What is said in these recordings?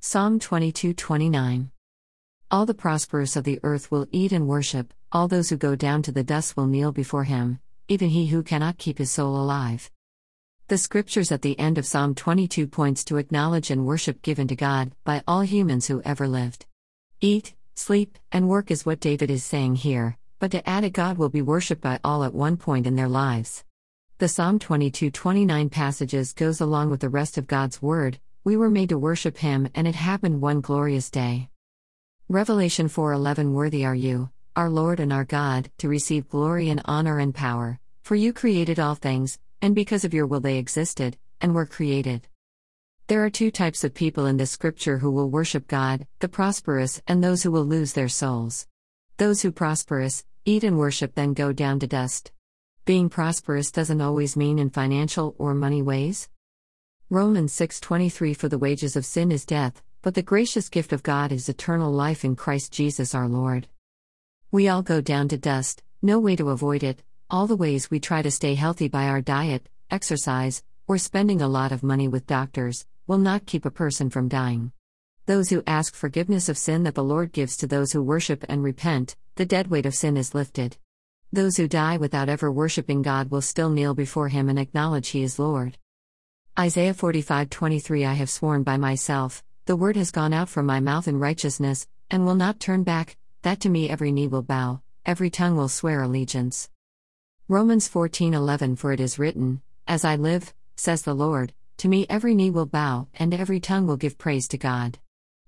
Psalm 22 29. All the prosperous of the earth will eat and worship, all those who go down to the dust will kneel before him, even he who cannot keep his soul alive. The scriptures at the end of Psalm 22 points to acknowledge and worship given to God by all humans who ever lived. Eat, sleep, and work is what David is saying here, but to add it God will be worshipped by all at one point in their lives. The Psalm 22-29 passages goes along with the rest of God's word, we were made to worship him and it happened one glorious day. Revelation 4:11 Worthy are you, our Lord and our God, to receive glory and honor and power, for you created all things, and because of your will they existed and were created. There are two types of people in this scripture who will worship God, the prosperous and those who will lose their souls. Those who prosperous eat and worship then go down to dust. Being prosperous doesn't always mean in financial or money ways. Romans 6:23 For the wages of sin is death, but the gracious gift of God is eternal life in Christ Jesus our Lord. We all go down to dust, no way to avoid it, all the ways we try to stay healthy by our diet, exercise, or spending a lot of money with doctors, will not keep a person from dying. Those who ask forgiveness of sin that the Lord gives to those who worship and repent, the dead weight of sin is lifted. Those who die without ever worshiping God will still kneel before Him and acknowledge He is Lord. Isaiah 45:23 I have sworn by myself, the word has gone out from my mouth in righteousness, and will not turn back, that to me every knee will bow, every tongue will swear allegiance. Romans 14:11 For it is written, As I live, says the Lord, to me every knee will bow, and every tongue will give praise to God.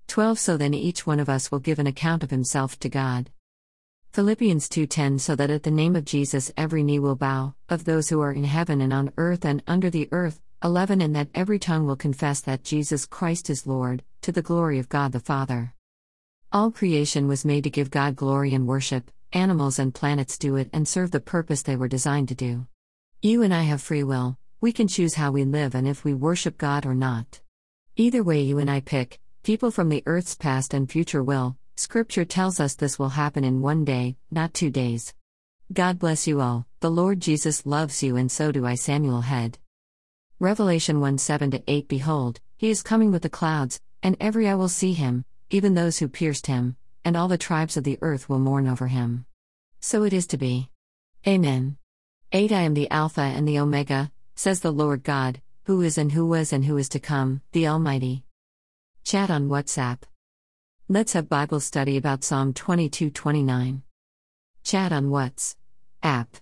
12 So then each one of us will give an account of himself to God. Philippians 2:10 So that at the name of Jesus every knee will bow, of those who are in heaven and on earth and under the earth, 11 And that every tongue will confess that Jesus Christ is Lord, to the glory of God the Father. All creation was made to give God glory and worship, animals and planets do it and serve the purpose they were designed to do. You and I have free will, we can choose how we live and if we worship God or not. Either way, you and I pick, people from the earth's past and future will, Scripture tells us this will happen in one day, not two days. God bless you all, the Lord Jesus loves you and so do I, Samuel Head. Revelation 1 7 8 Behold, he is coming with the clouds, and every eye will see him, even those who pierced him, and all the tribes of the earth will mourn over him. So it is to be. Amen. 8 I am the Alpha and the Omega, says the Lord God, who is and who was and who is to come, the Almighty. Chat on WhatsApp. Let's have Bible study about Psalm 22 29. Chat on WhatsApp. app.